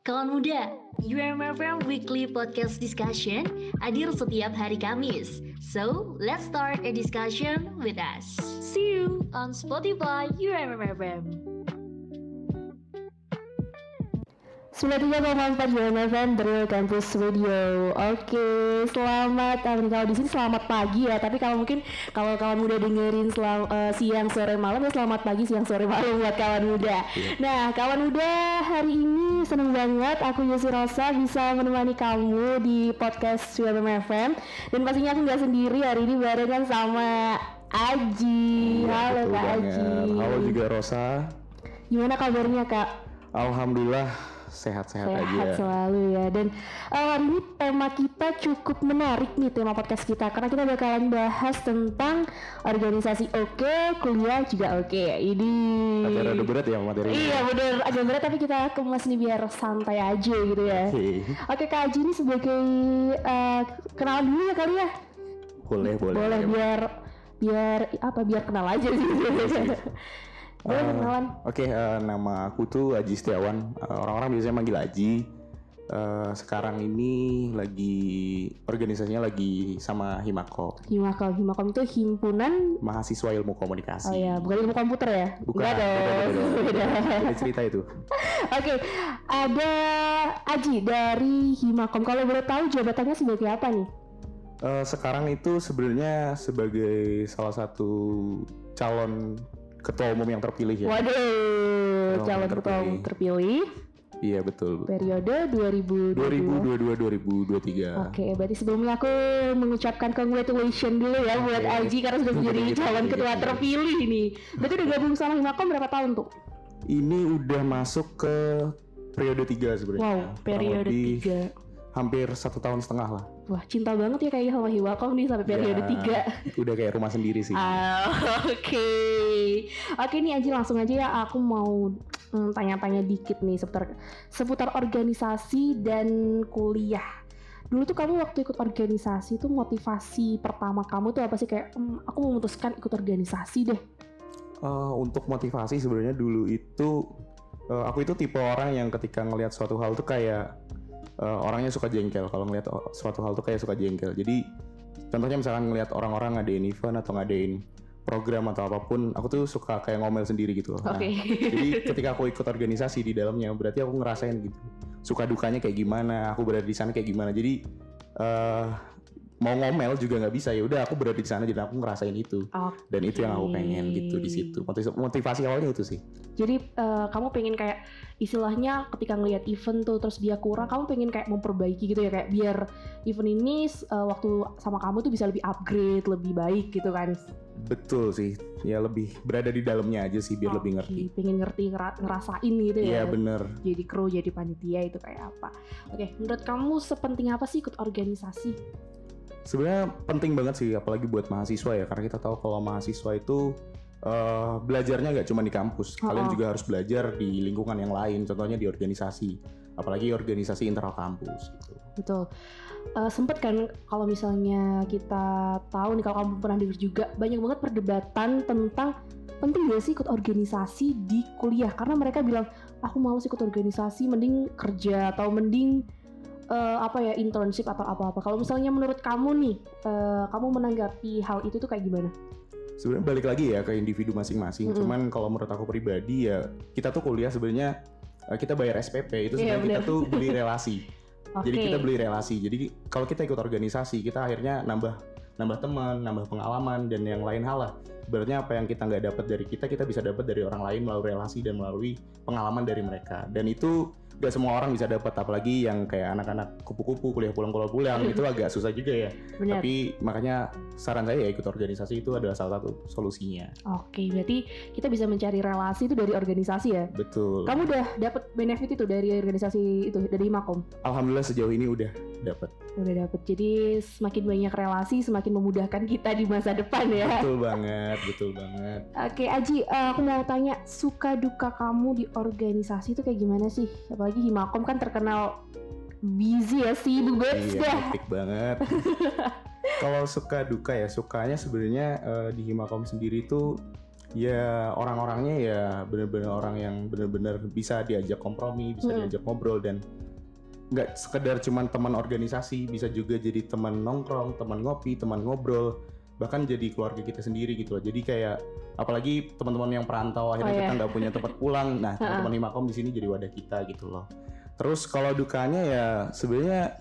Kawan muda, UMFM Weekly Podcast Discussion hadir setiap hari Kamis. So, let's start a discussion with us. See you on Spotify UMFM. 93,4 JMFM dari Campus Radio. Oke, selamat ah, kalau di sini selamat pagi ya. Tapi kalau mungkin kalau kawan muda dengerin selam, uh, siang sore malam ya selamat pagi siang sore malam buat kawan muda. Nah, kawan muda hari ini seneng banget aku Yosi Rosa bisa menemani kamu di podcast UMFM dan pastinya aku nggak sendiri hari ini barengan sama Aji. Iya, Halo Kak banget. Aji. Halo juga Rosa. Gimana kabarnya Kak? Alhamdulillah sehat-sehat sehat aja. selalu ya dan eh, hari ini tema kita cukup menarik nih tema podcast kita karena kita bakalan bahas tentang organisasi oke kuliah juga oke ini Agak rada berat ya materinya. iya bener agak berat tapi kita kemas nih biar santai aja gitu ya Oke. oke Kak Aji ini sebagai eh, kenalan dulu ya kali ya Boleh, boleh. boleh biar biar apa biar kenal aja sih boleh Eh, kenalan Oke, eh, nama aku tuh Aji Setiawan. Eh, Orang-orang biasanya manggil Aji. Eh, sekarang ini lagi organisasinya lagi sama Himako, Himakom Himakom itu himpunan mahasiswa ilmu komunikasi. Oh ya, bukan ilmu komputer ya? Bukan, beda, beda, beda. Beda. Beda cerita itu. Oke, ada Aji dari Himakom. Kalau boleh tahu jabatannya sebagai apa nih? Eh, sekarang itu sebenarnya sebagai salah satu calon ketua umum yang terpilih ya. Waduh, Calon calon ketua umum terpilih Iya betul. periode 2022. 2022-2023. Oke, berarti sebelumnya aku mengucapkan congratulations dulu ya buat Oke. Aji karena sudah menjadi calon ketua terpilih nih. Berarti udah gabung sama Himakom berapa tahun tuh? Ini udah masuk ke periode 3 sebenarnya. Wow, periode lebih 3. Hampir satu tahun setengah lah. Wah, cinta banget ya kayaknya sama Himakom nih sampai periode Ya, 3. Udah kayak rumah sendiri sih. Ah, Oke, oke nih Aji langsung aja ya. Aku mau mm, tanya-tanya dikit nih seputar seputar organisasi dan kuliah. Dulu tuh kamu waktu ikut organisasi tuh motivasi pertama kamu tuh apa sih kayak "Hmm, aku memutuskan ikut organisasi deh. Eh, untuk motivasi sebenarnya dulu itu eh, aku itu tipe orang yang ketika ngelihat suatu hal tuh kayak eh, orangnya suka jengkel. Kalau ngelihat suatu hal tuh kayak suka jengkel. Jadi contohnya misalkan ngelihat orang-orang ngadain event atau ngadain program atau apa pun, aku tuh suka kayak ngomel sendiri gitu. loh. Nah, Oke. Jadi ketika aku ikut organisasi di dalamnya, berarti aku ngerasain gitu. Suka dukanya kayak gimana, aku berada di sana kayak gimana. Jadi eh mau ngomel juga nggak bisa ya. Udah aku berada di sana jadi aku ngerasain itu. Dan itu yang aku pengen gitu di situ. Motivasi, awalnya itu sih. Jadi eh, kamu pengen kayak istilahnya ketika ngelihat event tuh terus dia kurang, kamu pengen kayak memperbaiki gitu ya kayak biar event ini eh, waktu sama kamu tuh bisa lebih upgrade, lebih baik gitu kan. Betul sih. Ya lebih berada di dalamnya aja sih biar lebih Oke, ngerti. Pengen ngerti ngera- ngerasain gitu ya. Iya bener. Jadi kru, jadi panitia itu kayak apa? Oke, menurut kamu sepenting apa sih ikut organisasi? Sebenarnya penting banget sih, apalagi buat mahasiswa ya, karena kita tahu kalau mahasiswa itu eh, belajarnya nggak cuma di kampus, kalian Oh-oh. juga harus belajar di lingkungan yang lain, contohnya di organisasi, apalagi organisasi internal kampus. Gitu. Betul. Eh, sempet kan kalau misalnya kita tahu nih kalau kamu pernah dengar juga banyak banget perdebatan tentang penting gak sih ikut organisasi di kuliah karena mereka bilang aku males ikut organisasi mending kerja atau mending eh, apa ya internship atau apa-apa. Kalau misalnya menurut kamu nih, eh, kamu menanggapi hal itu tuh kayak gimana? Sebenarnya balik lagi ya ke individu masing-masing. Mm-mm. Cuman kalau menurut aku pribadi ya kita tuh kuliah sebenarnya eh, kita bayar SPP itu Iya, sebenarnya kita bener. tuh beli relasi. Oke. Jadi kita beli relasi. Jadi kalau kita ikut organisasi kita akhirnya nambah nambah teman, nambah pengalaman dan yang lain hal lah. Berarti apa yang kita nggak dapat dari kita kita bisa dapat dari orang lain melalui relasi dan melalui pengalaman dari mereka. Dan itu gak semua orang bisa dapat apalagi yang kayak anak-anak kupu-kupu kuliah pulang-pulang itu agak susah juga ya. Benar. Tapi makanya saran saya ya ikut organisasi itu adalah salah satu solusinya. Oke, berarti kita bisa mencari relasi itu dari organisasi ya. Betul. Kamu udah dapat benefit itu dari organisasi itu dari Makom? Alhamdulillah sejauh ini udah dapat. Udah dapet. Jadi semakin banyak relasi semakin memudahkan kita di masa depan ya. Betul banget, betul banget. Oke Aji, eh, aku mau tanya suka duka kamu di organisasi itu kayak gimana sih? Apalagi Himakom kan terkenal busy ya sibuk banget Iya, dah. banget. Kalau suka duka ya, sukanya sebenarnya eh, di Himakom sendiri itu ya orang-orangnya ya bener-bener orang yang bener-bener bisa diajak kompromi, bisa Hmm. diajak ngobrol dan nggak sekedar cuman teman organisasi, bisa juga jadi teman nongkrong, teman ngopi, teman ngobrol, bahkan jadi keluarga kita sendiri gitu loh. Jadi kayak apalagi teman-teman yang perantau akhirnya Oh, kita iya. nggak punya tempat pulang, nah teman-teman Himakom di sini jadi wadah kita gitu loh. Terus kalau dukanya ya sebenarnya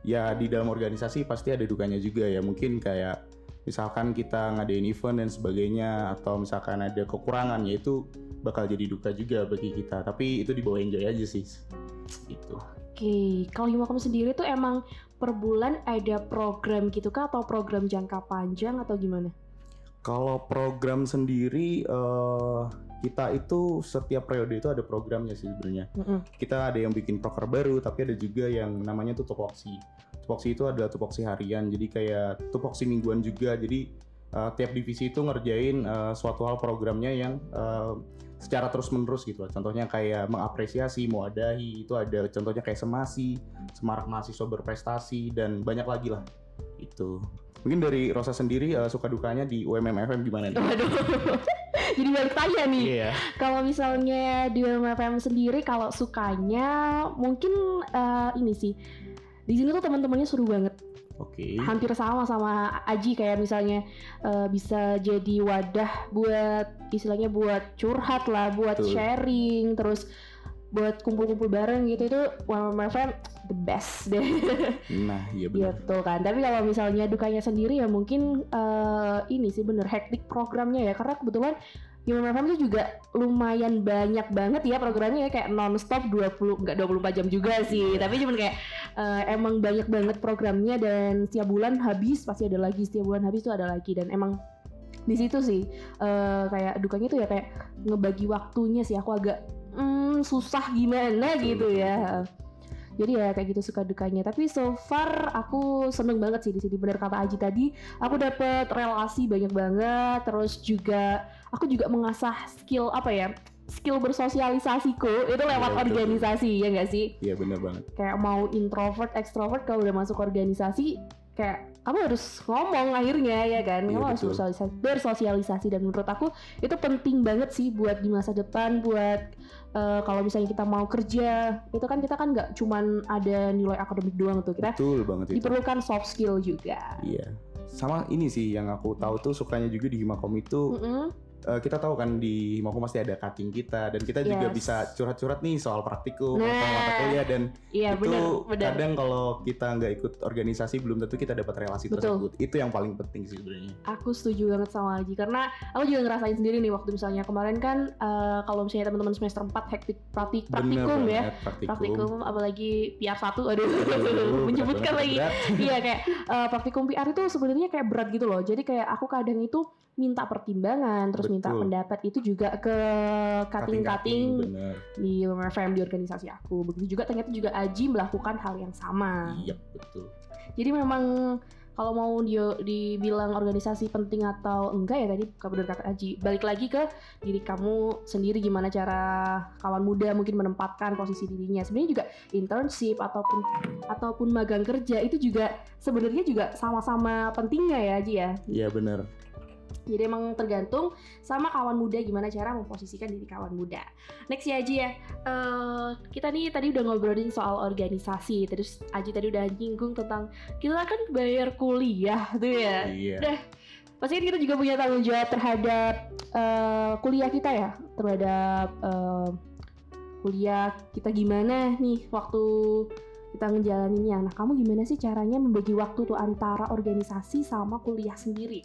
ya di dalam organisasi pasti ada dukanya juga ya mungkin kayak misalkan kita ngadain event dan sebagainya atau misalkan ada kekurangan ya itu bakal jadi duka juga bagi kita tapi itu dibawa enjoy aja sih itu Oke, kalau Himakom sendiri tuh emang per bulan ada program gitu kah atau program jangka panjang atau gimana? kalau program sendiri eh, kita itu setiap periode itu ada programnya sih sebenarnya Mm-mm. kita ada yang bikin proker baru tapi ada juga yang namanya tuh tupoksi tupoksi itu adalah tupoksi harian jadi kayak tupoksi mingguan juga jadi uh, tiap divisi itu ngerjain uh, suatu hal programnya yang uh, secara terus menerus gitu loh. contohnya kayak mengapresiasi mewadahi itu ada contohnya kayak semasi semarak mahasiswa berprestasi dan banyak lagi lah itu mungkin dari Rosa sendiri uh, suka dukanya di UMMFM gimana nih? Waduh, jadi balik tanya nih. Iya. Kalau misalnya di UMFM sendiri, kalau sukanya mungkin eh, ini sih. Di sini tuh teman-temannya seru banget. Oke. Hampir sama sama Aji kayak misalnya eh, bisa jadi wadah buat istilahnya buat curhat lah, buat Betul. sharing, terus buat kumpul-kumpul bareng gitu itu UMFM the best deh. Nah, iya benar. gitu kan. Tapi kalau misalnya dukanya sendiri ya mungkin eh, ini sih bener hektik programnya ya karena kebetulan Human FM itu juga lumayan banyak banget ya programnya ya kayak nonstop 20 enggak 24 jam juga sih Iya. tapi cuman kayak eh, emang banyak banget programnya dan setiap bulan habis pasti ada lagi setiap bulan habis tuh ada lagi dan emang di situ sih eh, kayak dukanya tuh ya kayak ngebagi waktunya sih aku agak hmm, susah gimana gitu ya. Jadi ya kayak gitu suka dukanya. Tapi so far aku seneng banget sih di sini. Benar kata Aji tadi aku dapet relasi banyak banget. Terus juga aku juga mengasah skill apa ya skill bersosialisasiku. Itu lewat Iya, betul, organisasi ya nggak sih? Iya benar banget. kayak mau introvert extrovert kalau udah masuk organisasi kayak kamu harus ngomong akhirnya ya kan? Iya, kamu harus betul. bersosialisasi, bersosialisasi. Dan menurut aku itu penting banget sih buat di masa depan buat eh, kalau misalnya kita mau kerja itu kan kita kan nggak cuman ada nilai akademik doang tuh kita Betul banget itu. diperlukan soft skill juga Iya. Sama ini sih yang aku tahu tuh sukanya juga di Himakom itu Mm-mm. Eh, kita tahu kan di Himakom pasti ada cutting kita dan kita juga Yes. bisa curhat-curhat nih soal praktikum Nah. atau mata kuliah dan iya itu benar benar kadang kalau kita nggak ikut organisasi belum tentu kita dapat relasi Betul. tersebut. Itu yang paling penting sih sebenarnya. aku setuju banget sama Aji karena aku juga ngerasain sendiri nih waktu misalnya kemarin kan eh, kalau misalnya teman-teman semester 4 hektik praktik Bener praktikum ya banget, praktikum. praktikum apalagi PR 1 aduh Aduh, menyebutkan berat lagi berat. iya kayak eh, praktikum PR itu sebenarnya kayak berat gitu loh jadi kayak aku kadang itu minta pertimbangan terus minta Betul. pendapat itu juga ke cutting-cutting bener. di UMFM di organisasi aku begitu juga ternyata juga Aji melakukan hal yang sama Iya betul. jadi memang kalau mau dia dibilang organisasi penting atau enggak ya tadi benar kata Aji balik lagi ke diri kamu sendiri gimana cara kawan muda mungkin menempatkan posisi dirinya sebenarnya juga internship ataupun ataupun magang kerja itu juga sebenarnya juga sama-sama pentingnya ya Aji ya Iya bener. Jadi emang tergantung sama kawan muda gimana cara memposisikan diri kawan muda. Next ya Aji ya, Eh, kita nih tadi udah ngobrolin soal organisasi, terus Aji tadi udah nyinggung tentang kita kan bayar kuliah tuh ya. Iya. Pasti kan kita juga punya tanggung jawab terhadap eh, kuliah kita ya, terhadap eh, kuliah kita gimana nih waktu kita ngejalaninnya. Nah kamu gimana sih caranya membagi waktu tuh antara organisasi sama kuliah sendiri?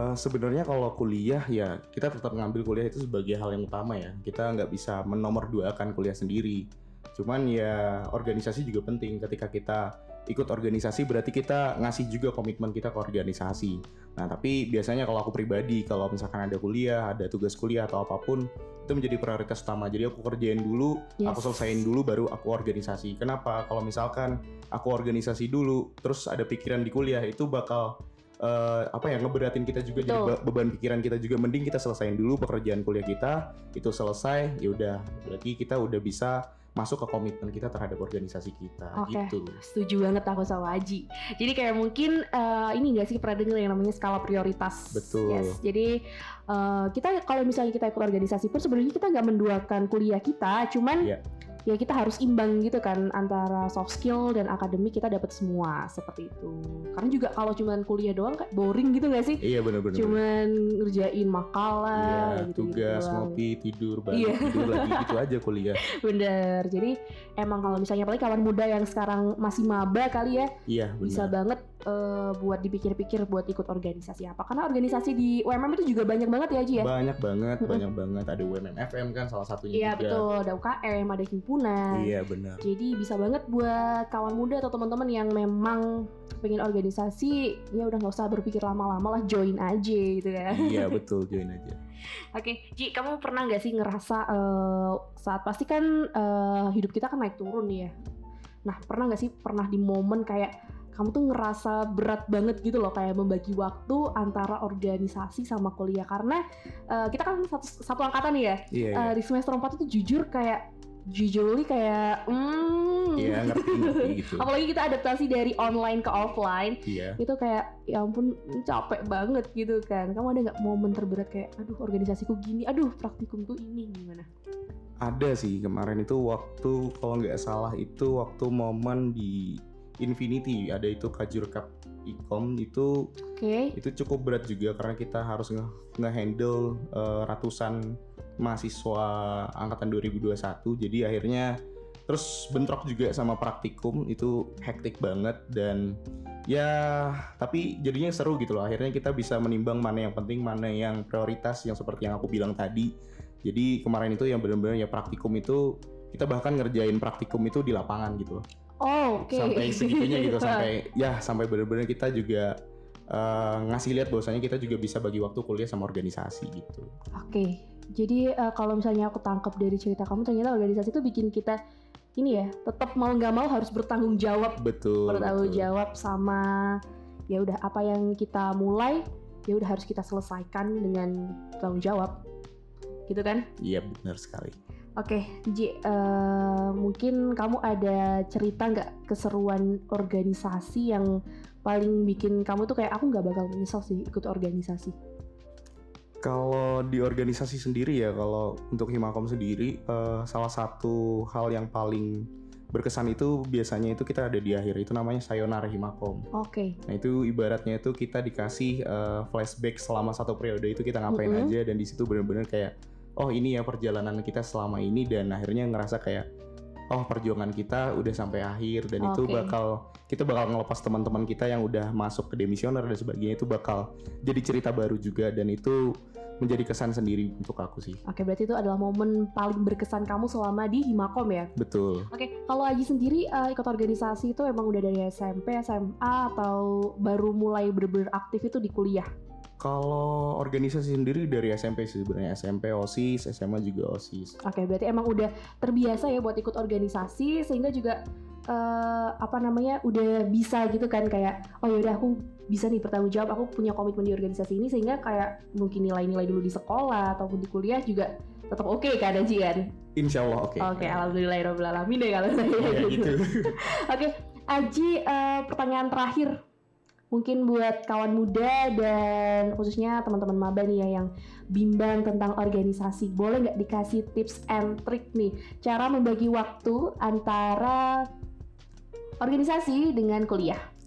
Eh, Sebenarnya kalau kuliah ya kita tetap ngambil kuliah itu sebagai hal yang utama ya. Kita nggak bisa menomorduakan kuliah sendiri. Cuman ya organisasi juga penting. Ketika kita ikut organisasi berarti kita ngasih juga komitmen kita ke organisasi. Nah tapi biasanya kalau aku pribadi kalau misalkan ada kuliah, ada tugas kuliah atau apa pun itu menjadi prioritas utama. Jadi aku kerjain dulu, Yes. aku selesaiin dulu baru aku organisasi. Kenapa? Kalau misalkan aku organisasi dulu, terus ada pikiran di kuliah itu bakal eh, apa ya ngeberatin kita juga jadi Betul. be- beban pikiran kita juga mending kita selesaiin dulu pekerjaan kuliah kita itu selesai ya udah berarti kita udah bisa masuk ke komitmen kita terhadap organisasi kita Oke. gitu. Setuju banget aku sama Aji. Jadi kayak mungkin eh, ini gak sih pernah dengar yang namanya skala prioritas? Betul. Yes. Jadi eh, kita kalau misalnya kita ikut organisasi pun sebenarnya kita nggak menduakan kuliah kita, cuman Iya. Ya kita harus imbang gitu kan antara soft skill dan akademik kita dapat semua seperti itu. Karena juga kalau cuman kuliah doang kayak boring gitu gak sih? Iya benar-benar. Cuman ngerjain Iya, makalah gitu tugas, ngopi, tidur, balik, Iya. tidur lagi gitu aja kuliah. Bener. Jadi emang kalau misalnya apalagi kawan muda yang sekarang masih maba kali ya, Iya, bisa banget eh, buat dipikir-pikir buat ikut organisasi apa. Karena organisasi di UMM itu juga banyak banget ya Ji ya. Banyak banget, Mm-mm. banyak banget ada UMM-FM kan salah satunya Iya juga. betul, ada UKM, ada himpunan. Iya, benar. Jadi bisa banget buat kawan muda atau teman-teman yang memang pengen organisasi, ya udah nggak usah berpikir lama-lama lah, join aja gitu ya. iya, betul, join aja. Oke, Ji, kamu pernah nggak sih ngerasa eh, saat pasti kan eh, hidup kita kan naik turun ya. Nah, pernah nggak sih pernah di momen kayak kamu tuh ngerasa berat banget gitu loh kayak membagi waktu antara organisasi sama kuliah karena eh, kita kan satu, satu angkatan nih ya. Iya, iya. Eh, di semester 4 itu jujur kayak jujurly kayak hmm. Iya, ngerti, ngerti gitu. Apalagi kita adaptasi dari online ke offline Iya. itu kayak ya ampun capek banget gitu kan kamu ada nggak momen terberat kayak aduh organisasiku gini aduh praktikumku ini gimana Ada sih kemarin itu waktu kalau nggak salah itu waktu momen di Infinity ada itu Kajur Cup Ecom itu oke. itu cukup berat juga karena kita harus nge nge-handle eh, ratusan mahasiswa angkatan 2021 jadi akhirnya terus bentrok juga sama praktikum itu hektik banget dan ya tapi jadinya seru gitu loh. Akhirnya kita bisa menimbang mana yang penting mana yang prioritas yang seperti yang aku bilang tadi. Jadi kemarin itu yang benar-benar ya praktikum itu kita bahkan ngerjain praktikum itu di lapangan gitu loh oh oke sampai segitunya gitu sampai ya sampai benar-benar kita juga eh, ngasih lihat bahwasanya kita juga bisa bagi waktu kuliah sama organisasi gitu. oke jadi eh, kalau misalnya aku tangkap dari cerita kamu ternyata organisasi itu bikin kita ini ya tetap mau nggak mau harus bertanggung jawab Betul. bertanggung betul. jawab sama ya udah apa yang kita mulai ya udah harus kita selesaikan dengan tanggung jawab gitu kan Iya benar sekali. Oke, Ji, eh, mungkin kamu ada cerita nggak keseruan organisasi yang paling bikin kamu tuh kayak aku nggak bakal menyesal sih ikut organisasi. Kalau di organisasi sendiri ya, kalau untuk Himakom sendiri, eh, salah satu hal yang paling berkesan itu biasanya itu kita ada di akhir itu namanya Sayonara Himakom. Oke, Nah itu ibaratnya itu kita dikasih eh, flashback selama satu periode itu kita ngapain Mm-mm. aja dan di situ benar-benar kayak oh ini ya perjalanan kita selama ini dan akhirnya ngerasa kayak oh perjuangan kita udah sampai akhir dan itu Oke. bakal kita bakal ngelepas teman-teman kita yang udah masuk ke demisioner dan sebagainya itu bakal jadi cerita baru juga dan itu menjadi kesan sendiri untuk aku sih oke berarti itu adalah momen paling berkesan kamu selama di Himakom ya. betul Oke, kalau Aji sendiri eh, ikut organisasi itu emang udah dari SMP, SMA atau baru mulai bener-bener aktif itu di kuliah? Kalau organisasi sendiri dari SMP sih sebenarnya. SMP OSIS SMA juga OSIS Oke, berarti emang udah terbiasa ya buat ikut organisasi sehingga juga eh, apa namanya udah bisa gitu kan kayak oh yaudah aku bisa nih bertanggung jawab aku punya komitmen di organisasi ini sehingga kayak mungkin nilai-nilai dulu di sekolah ataupun di kuliah juga tetap oke kan Aji kan? Insya Allah oke. Oke, alhamdulillahirobbilalamin deh kalau saya ya gitu. Oke, Aji eh, pertanyaan terakhir mungkin buat kawan muda dan khususnya teman-teman maba nih ya yang bimbang tentang organisasi boleh nggak dikasih tips and trick nih? Cara membagi waktu antara organisasi dengan kuliah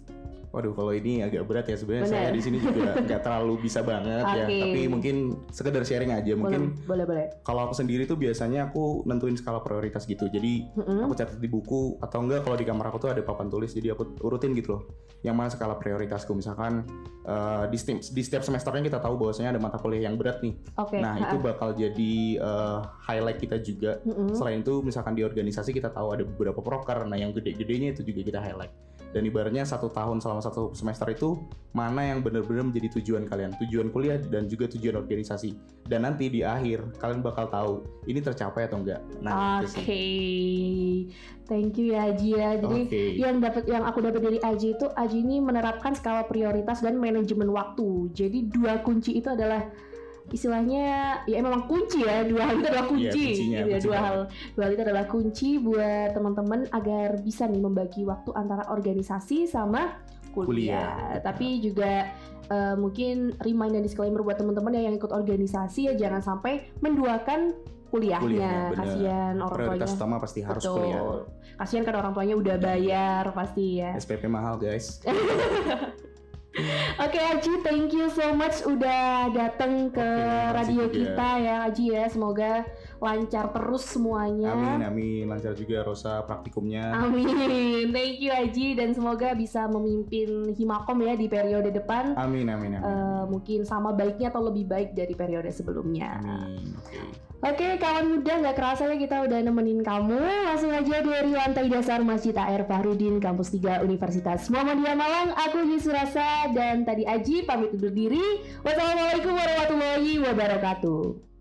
Waduh, kalau ini agak berat ya sebenarnya saya di sini juga nggak terlalu bisa banget ya. Oke. Tapi mungkin sekedar sharing aja. Mungkin boleh boleh boleh kalau aku sendiri tuh biasanya aku nentuin skala prioritas gitu. Jadi Mm-mm. aku catat di buku atau enggak kalau di kamar aku tuh ada papan tulis. Jadi aku urutin gitu loh. Yang mana skala prioritasku. Misalkan eh, di, setiap, di setiap semesternya kita tahu bahwasanya ada mata kuliah yang berat nih. oke Nah itu bakal jadi eh, highlight kita juga. Mm-mm. Selain itu misalkan di organisasi kita tahu ada beberapa proker, nah yang gede-gedenya itu juga kita highlight. Dan ibaratnya satu tahun selama satu semester itu mana yang benar-benar menjadi tujuan kalian, tujuan kuliah dan juga tujuan organisasi. Dan nanti di akhir kalian bakal tahu ini tercapai atau enggak. Nah Oke, sih. thank you ya Aji ya. Jadi Oke. yang dapat yang aku dapat dari Aji itu Aji ini menerapkan skala prioritas dan manajemen waktu. Jadi dua kunci itu adalah istilahnya ya memang kunci ya dua hal itu adalah kunci Iya, kuncinya, gitu ya. Dua hal dua hal itu adalah kunci buat teman-teman agar bisa nih membagi waktu antara organisasi sama kuliah, Kuliah, tapi juga eh, mungkin remind dan disclaimer buat teman-teman ya yang ikut organisasi ya jangan sampai menduakan kuliahnya. Kuliahnya, kasihan orang Prioritas tuanya utama pasti harus Betul. kuliah. kasihan kan orang tuanya udah bayar pasti ya. SPP mahal guys. Oke Aji, thank you so much udah datang ke Oke, radio kita ya Aji ya. Semoga lancar terus semuanya. Amin amin lancar juga Rosa praktikumnya. Amin. Thank you Aji dan semoga bisa memimpin Himakom ya di periode depan. Amin amin amin. Eh, mungkin sama baiknya atau lebih baik dari periode sebelumnya. Amin. Oke. Oke kawan muda nggak kerasa ya kita udah nemenin kamu Langsung aja dari lantai dasar Masjid AR Fahrudin Kampus 3 Universitas Muhammadiyah Malang Aku Yusrasa dan tadi Aji pamit undur diri Wassalamualaikum warahmatullahi wabarakatuh